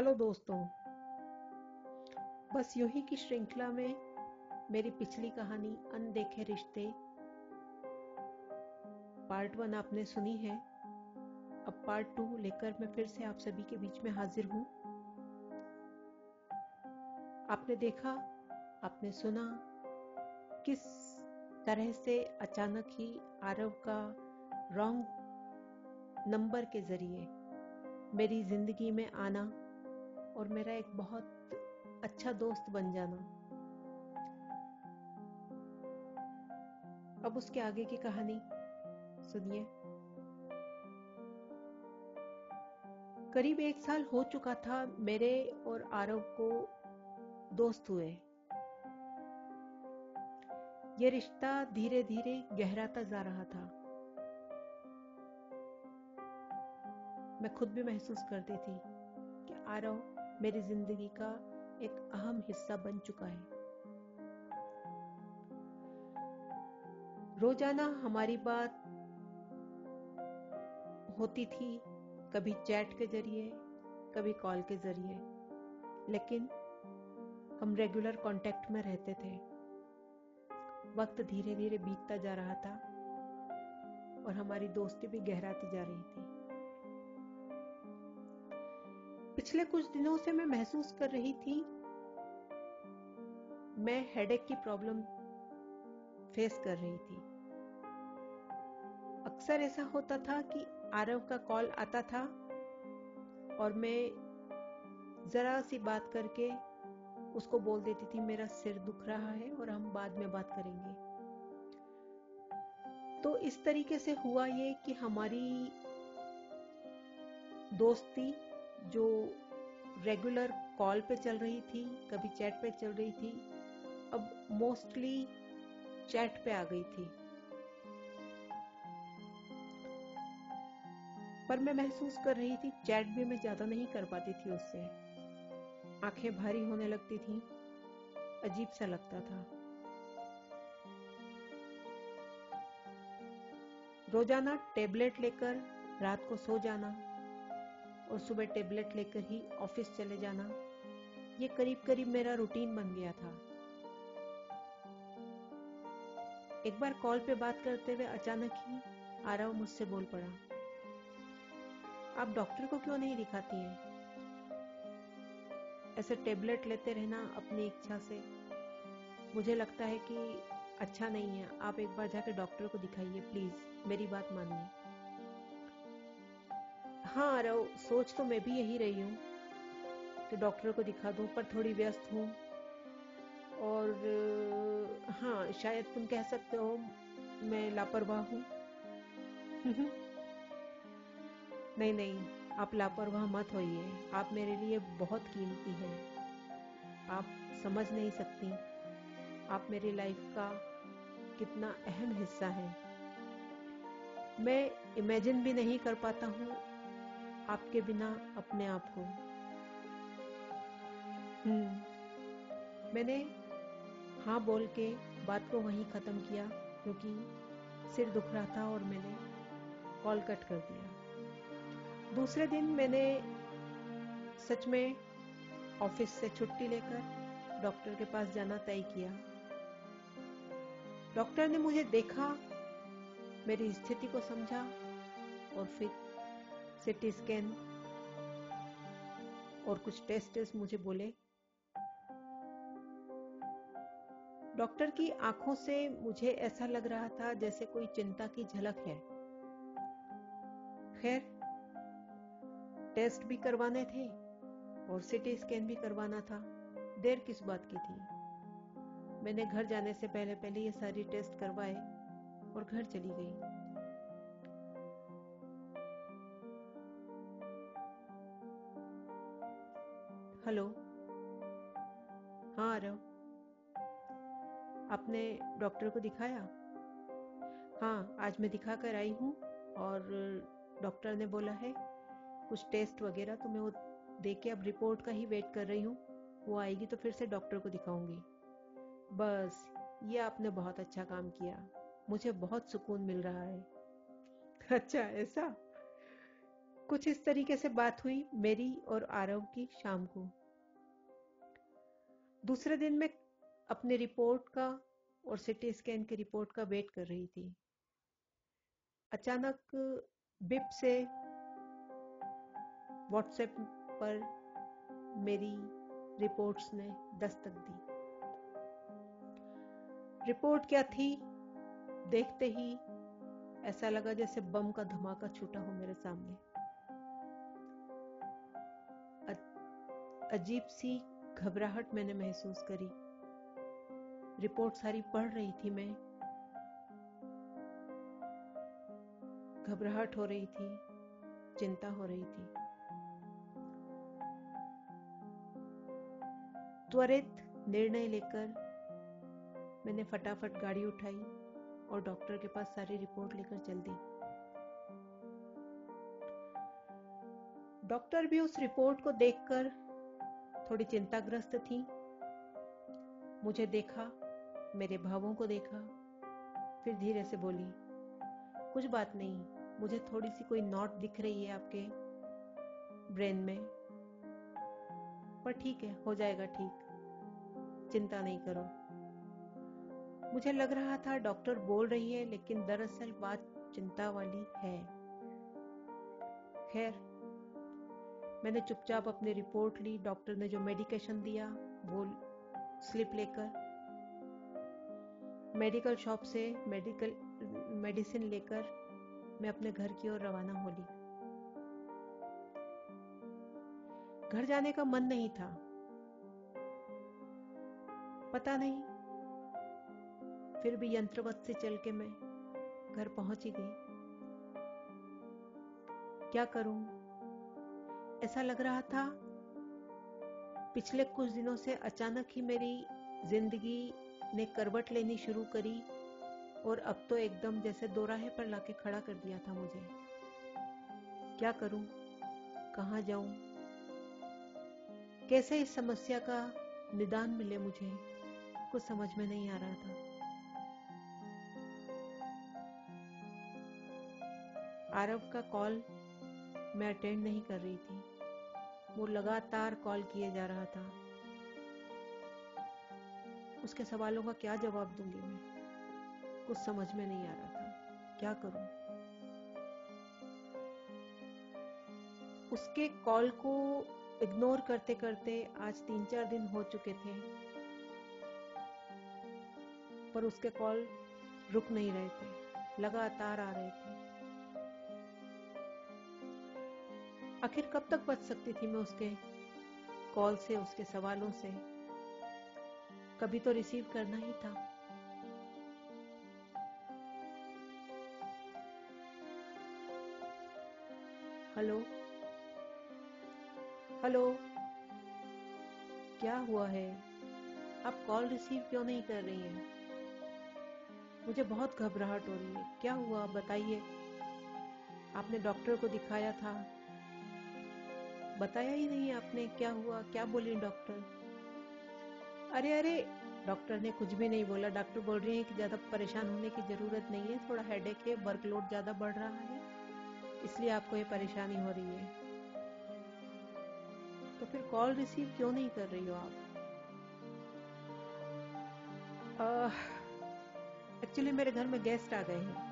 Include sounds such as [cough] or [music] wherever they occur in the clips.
Hello दोस्तों। बस यूँ ही की श्रृंखला में मेरी पिछली कहानी, अनदेखे रिश्ते पार्ट वन आपने सुनी है। अब पार्ट टू लेकर मैं फिर से आप सभी के बीच में हाजिर हूँ। आपने देखा, आपने सुना किस तरह से अचानक ही आरव का रॉन्ग नंबर के ज़रिए मेरी ज़िंदगी में आना और मेरा एक बहुत अच्छा दोस्त बन जाना। अब उसके आगे की कहानी सुनिए। करीब एक साल हो चुका था मेरे और आरव को दोस्त हुए। ये रिश्ता धीरे धीरे गहराता जा रहा था। मैं खुद भी महसूस करती थी कि आरव मेरी ज़िंदगी का एक अहम हिस्सा बन चुका है। रोज़ाना हमारी बात होती थी, कभी चैट के ज़रिए, कभी कॉल के ज़रिए, लेकिन हम रेगुलर कांटेक्ट में रहते थे। वक्त धीरे धीरे बीतता जा रहा था और हमारी दोस्ती भी गहराती जा रही थी। पिछले कुछ दिनों से मैं महसूस कर रही थी। मैं हेडेक की प्रॉब्लम फेस कर रही थी। अक्सर ऐसा होता था कि आरव का कॉल आता था और मैं जरा सी बात करके उसको बोल देती थी, मेरा सिर दुख रहा है और हम बाद में बात करेंगे। तो इस तरीके से हुआ ये कि हमारी दोस्ती जो रेगुलर कॉल पे चल रही थी, कभी चैट पे चल रही थी, अब मोस्टली चैट पे आ गई थी। पर मैं महसूस कर रही थी चैट भी मैं ज़्यादा नहीं कर पाती थी उससे। आँखें भारी होने लगती थी, अजीब सा लगता था। रोज़ाना टेबलेट लेकर रात को सो जाना और सुबह टेबलेट लेकर ही ऑफ़िस चले जाना। ये करीब करीब मेरा रूटीन बन गया था। एक बार कॉल पे बात करते हुए अचानक ही आरव मुझसे बोल पड़ा। आप डॉक्टर को क्यों नहीं दिखाती हैं? ऐसे टेबलेट लेते रहना अपनी इच्छा से मुझे लगता है कि अच्छा नहीं है। आप एक बार जाकर डॉक्टर को दिखाइए, प्लीज़। मेरी बात मानिए। हाँ रहो। सोच तो मैं भी यही रही हूँ कि डॉक्टर को दिखा दूँ, पर थोड़ी व्यस्त हूँ। और हाँ शायद तुम कह सकते हो, मैं लापरवाह हूँ। [laughs] नहीं नहीं, आप लापरवाह मत होइए। आप मेरे लिए बहुत कीमती हैं। आप समझ नहीं सकती। आप मेरी लाइफ का कितना अहम हिस्सा है। मैं इमेजिन भी नहीं कर पाता हूँ आपके बिना अपने आप को हम्म। मैंने हाँ बोल के बात को वहीं खत्म किया, क्योंकि सिर दुख रहा था और मैंने कॉल कट कर दिया। दूसरे दिन मैंने सच में ऑफ़िस से छुट्टी लेकर डॉक्टर के पास जाना तय किया। डॉक्टर ने मुझे देखा, मेरी स्थिति को समझा और फिर सिटी स्कैन और कुछ टेस्ट मुझे बोले। डॉक्टर की आँखों से मुझे ऐसा लग रहा था जैसे कोई चिंता की झलक है। खैर, टेस्ट भी करवाने थे और सिटी स्कैन भी करवाना था। देर किस बात की थी? मैंने घर जाने से पहले पहले ये सारी टेस्ट करवाए और घर चली गई। हेलो। हाँ आरव आपने डॉक्टर को दिखाया? हाँ आज मैं दिखा कर आई हूँ और डॉक्टर ने बोला है, कुछ टेस्ट वगैरह तो मैं वो दे के अब रिपोर्ट का ही वेट कर रही हूँ। वो आएगी तो फिर से डॉक्टर को दिखाऊँगी। बस, ये आपने बहुत अच्छा काम किया। मुझे बहुत सुकून मिल रहा है। अच्छा ऐसा? कुछ इस तरीके से बात हुई मेरी और आरव की शाम को। दूसरे दिन मैं अपने रिपोर्ट का और सिटी स्कैन की रिपोर्ट का वेट कर रही थी। अचानक बिप से व्हाट्सएप पर मेरी रिपोर्ट्स ने दस्तक दी। रिपोर्ट क्या थी? देखते ही ऐसा लगा जैसे बम का धमाका छूटा हो मेरे सामने। अजीब सी घबराहट मैंने महसूस करी। रिपोर्ट सारी पढ़ रही थी मैं। घबराहट हो रही थी, चिंता हो रही थी। त्वरित निर्णय लेकर मैंने फटाफट गाड़ी उठाई और डॉक्टर के पास सारी रिपोर्ट लेकर चल दी। डॉक्टर भी उस रिपोर्ट को देखकर थोड़ी चिंताग्रस्त थी। मुझे देखा, मेरे भावों को देखा, फिर धीरे से बोली, कुछ बात नहीं, मुझे थोड़ी सी कोई नोट दिख रही है आपके ब्रेन में। पर ठीक है, हो जाएगा ठीक। चिंता नहीं करो। मुझे लग रहा था डॉक्टर बोल रही है, लेकिन दरअसल बात चिंता वाली है। खैर मैंने चुपचाप अपनी रिपोर्ट ली, डॉक्टर ने जो मेडिकेशन दिया, वो स्लिप लेकर। मेडिकल शॉप से मेडिकल, मेडिसिन लेकर मैं अपने घर की ओर रवाना हो ली। घर जाने का मन नहीं था। पता नहीं, फिर भी यंत्रवत से चल के मैं घर पहुँच ही गई। क्या करूँ? ऐसा लग रहा था। पिछले कुछ दिनों से अचानक ही मेरी ज़िंदगी ने करवट लेनी शुरू करी और अब तो एकदम जैसे दोराहे पर लाके खड़ा कर दिया था मुझे। क्या करूँ? कहाँ जाऊँ? कैसे इस समस्या का निदान मिले मुझे? कुछ समझ में नहीं आ रहा था। आरव का कॉल मैं अटेंड नहीं कर रही थी। वो लगातार कॉल किए जा रहा था। उसके सवालों का क्या जवाब दूँगी मैं? कुछ समझ में नहीं आ रहा था। क्या करूँ? उसके कॉल को इग्नोर करते करते आज तीन चार दिन हो चुके थे। पर उसके कॉल रुक नहीं रहे थे। लगातार आ रहे थे। आखिर कब तक बच सकती थी मैं उसके कॉल से, उसके सवालों से? कभी तो रिसीव करना ही था। हेलो हेलो क्या हुआ है? आप कॉल रिसीव क्यों नहीं कर रही हैं? मुझे बहुत घबराहट हो रही है। क्या हुआ? बताइए। आपने डॉक्टर को दिखाया था। बताया ही नहीं आपने क्या हुआ, क्या बोली डॉक्टर? अरे अरे, डॉक्टर ने कुछ भी नहीं बोला। डॉक्टर बोल रही है कि ज़्यादा परेशान होने की ज़रूरत नहीं है, थोड़ा हेडेक है वर्कलोड ज़्यादा बढ़ रहा है, इसलिए आपको ये परेशानी हो रही है। तो फिर कॉल रिसीव क्यों नहीं कर रही हो आप? एक्चुअली मेरे घर में गेस्ट आ गए हैं।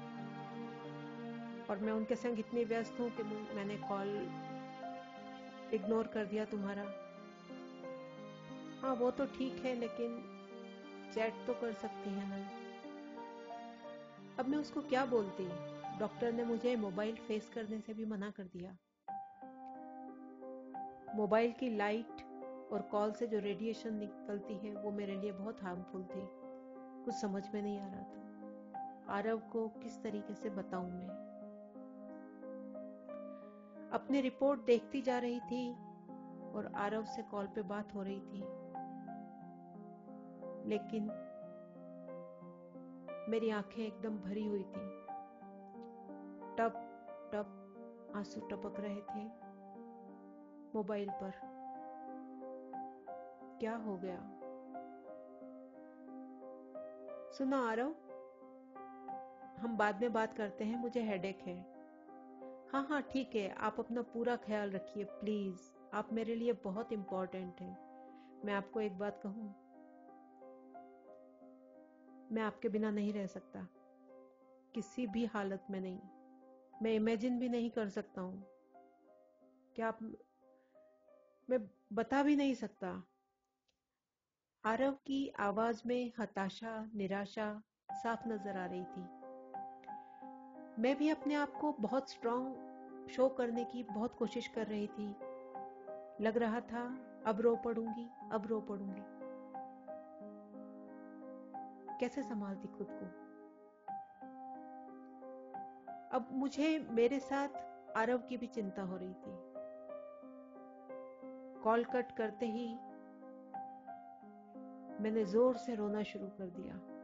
और मैं उनके संग इतनी व्यस्त हूँ कि मैंने कॉल इग्नोर कर दिया तुम्हारा। हाँ वो तो ठीक है, लेकिन चैट तो कर सकती है ना। अब मैं उसको क्या बोलती? डॉक्टर ने मुझे मोबाइल फेस करने से भी मना कर दिया। मोबाइल की लाइट और कॉल से जो रेडिएशन निकलती है, वो मेरे लिए बहुत हार्मफुल थी। कुछ समझ में नहीं आ रहा था। आरव को किस तरीके से बताऊँ मैं? अपनी रिपोर्ट देखती जा रही थी और आरव से कॉल पे बात हो रही थी। लेकिन मेरी आँखें एकदम भरी हुई थी। टप टप, आँसू टपक रहे थे मोबाइल पर। क्या हो गया? सुनो आरव, हम बाद में बात करते हैं, मुझे हेडेक है। हाँ हाँ ठीक है। आप अपना पूरा ख्याल रखिए, प्लीज़। आप मेरे लिए बहुत इंपॉर्टेंट हैं। मैं आपको एक बात कहूँ? मैं आपके बिना नहीं रह सकता। किसी भी हालत में नहीं। मैं इमेजिन भी नहीं कर सकता हूँ। क्या आप मैं बता भी नहीं सकता। आरव की आवाज़ में हताशा, निराशा साफ़ नज़र आ रही थी। मैं भी अपने आप को बहुत स्ट्रांग शो करने की बहुत कोशिश कर रही थी। लग रहा था, अब रो पड़ूँगी, अब रो पड़ूँगी। कैसे संभालती खुद को? अब मुझे मेरे साथ आरव की भी चिंता हो रही थी। कॉल कट करते ही मैंने ज़ोर से रोना शुरू कर दिया।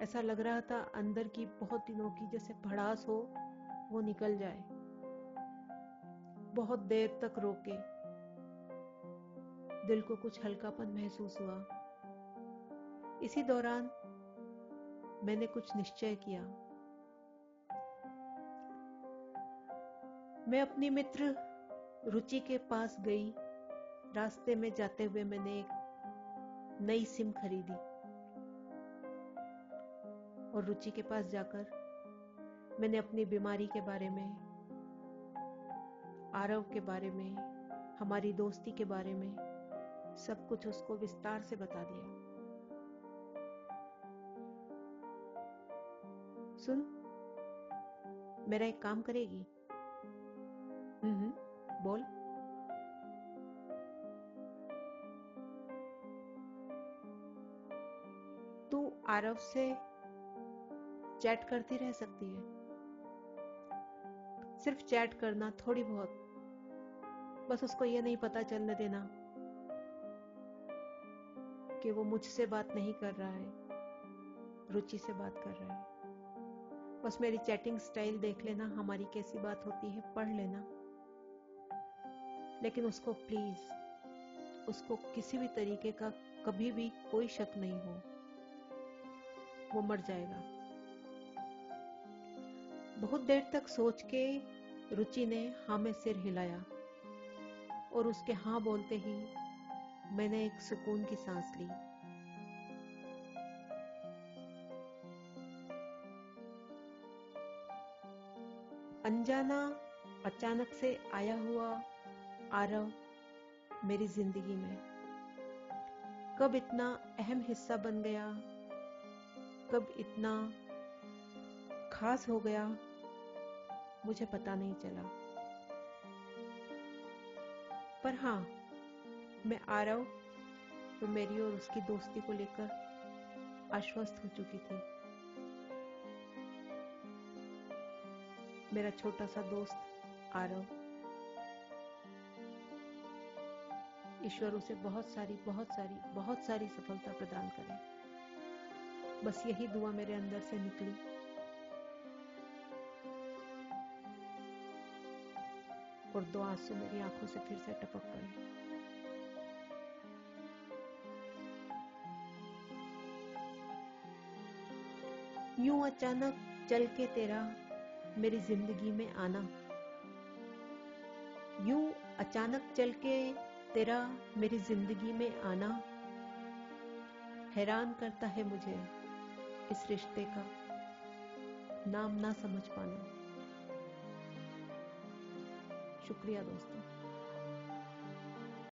ऐसा लग रहा था अंदर की बहुत दिनों की जैसे भड़ास हो, वो निकल जाए। बहुत देर तक रोके। दिल को कुछ हल्कापन महसूस हुआ। इसी दौरान मैंने कुछ निश्चय किया। मैं अपनी मित्र रुचि के पास गई। रास्ते में जाते हुए मैंने एक नई सिम खरीदी। और रुचि के पास जाकर मैंने अपनी बीमारी के बारे में आरव के बारे में हमारी दोस्ती के बारे में सब कुछ उसको विस्तार से बता दिया। सुन मेरा एक काम करेगी? हम्म बोल। तू आरव से चैट करती रह सकती है। सिर्फ़ चैट करना थोड़ी बहुत। बस उसको यह नहीं पता चलने देना कि वो मुझसे बात नहीं कर रहा है, रुचि से बात कर रहा है। बस मेरी चैटिंग स्टाइल देख लेना, हमारी कैसी बात होती है, पढ़ लेना। लेकिन उसको प्लीज़ उसको किसी भी तरीके का कभी भी कोई शक नहीं हो। वो मर जाएगा। बहुत देर तक सोच के रुचि ने हाँ में सिर हिलाया और उसके हाँ बोलते ही मैंने एक सुकून की सांस ली। अनजाना अचानक से आया हुआ आरव मेरी ज़िंदगी में। कब इतना अहम हिस्सा बन गया, कब इतना खास हो गया मुझे पता नहीं चला। पर हाँ मैं आरव तो मेरी और उसकी दोस्ती को लेकर आश्वस्त हो चुकी थी। मेरा छोटा सा दोस्त आ आरव ईश्वर उसे बहुत सारी बहुत सारी बहुत सारी सफलता प्रदान करे। बस यही दुआ मेरे अंदर से निकली। और दो आँसू मेरी आँखों से फिर से टपक पड़े। यूँ अचानक चल के तेरा मेरी ज़िंदगी में आना। यूँ अचानक चल के तेरा मेरी ज़िंदगी में आना। हैरान करता है मुझे इस रिश्ते का। नाम ना समझ पाना। शुक्रिया दोस्तों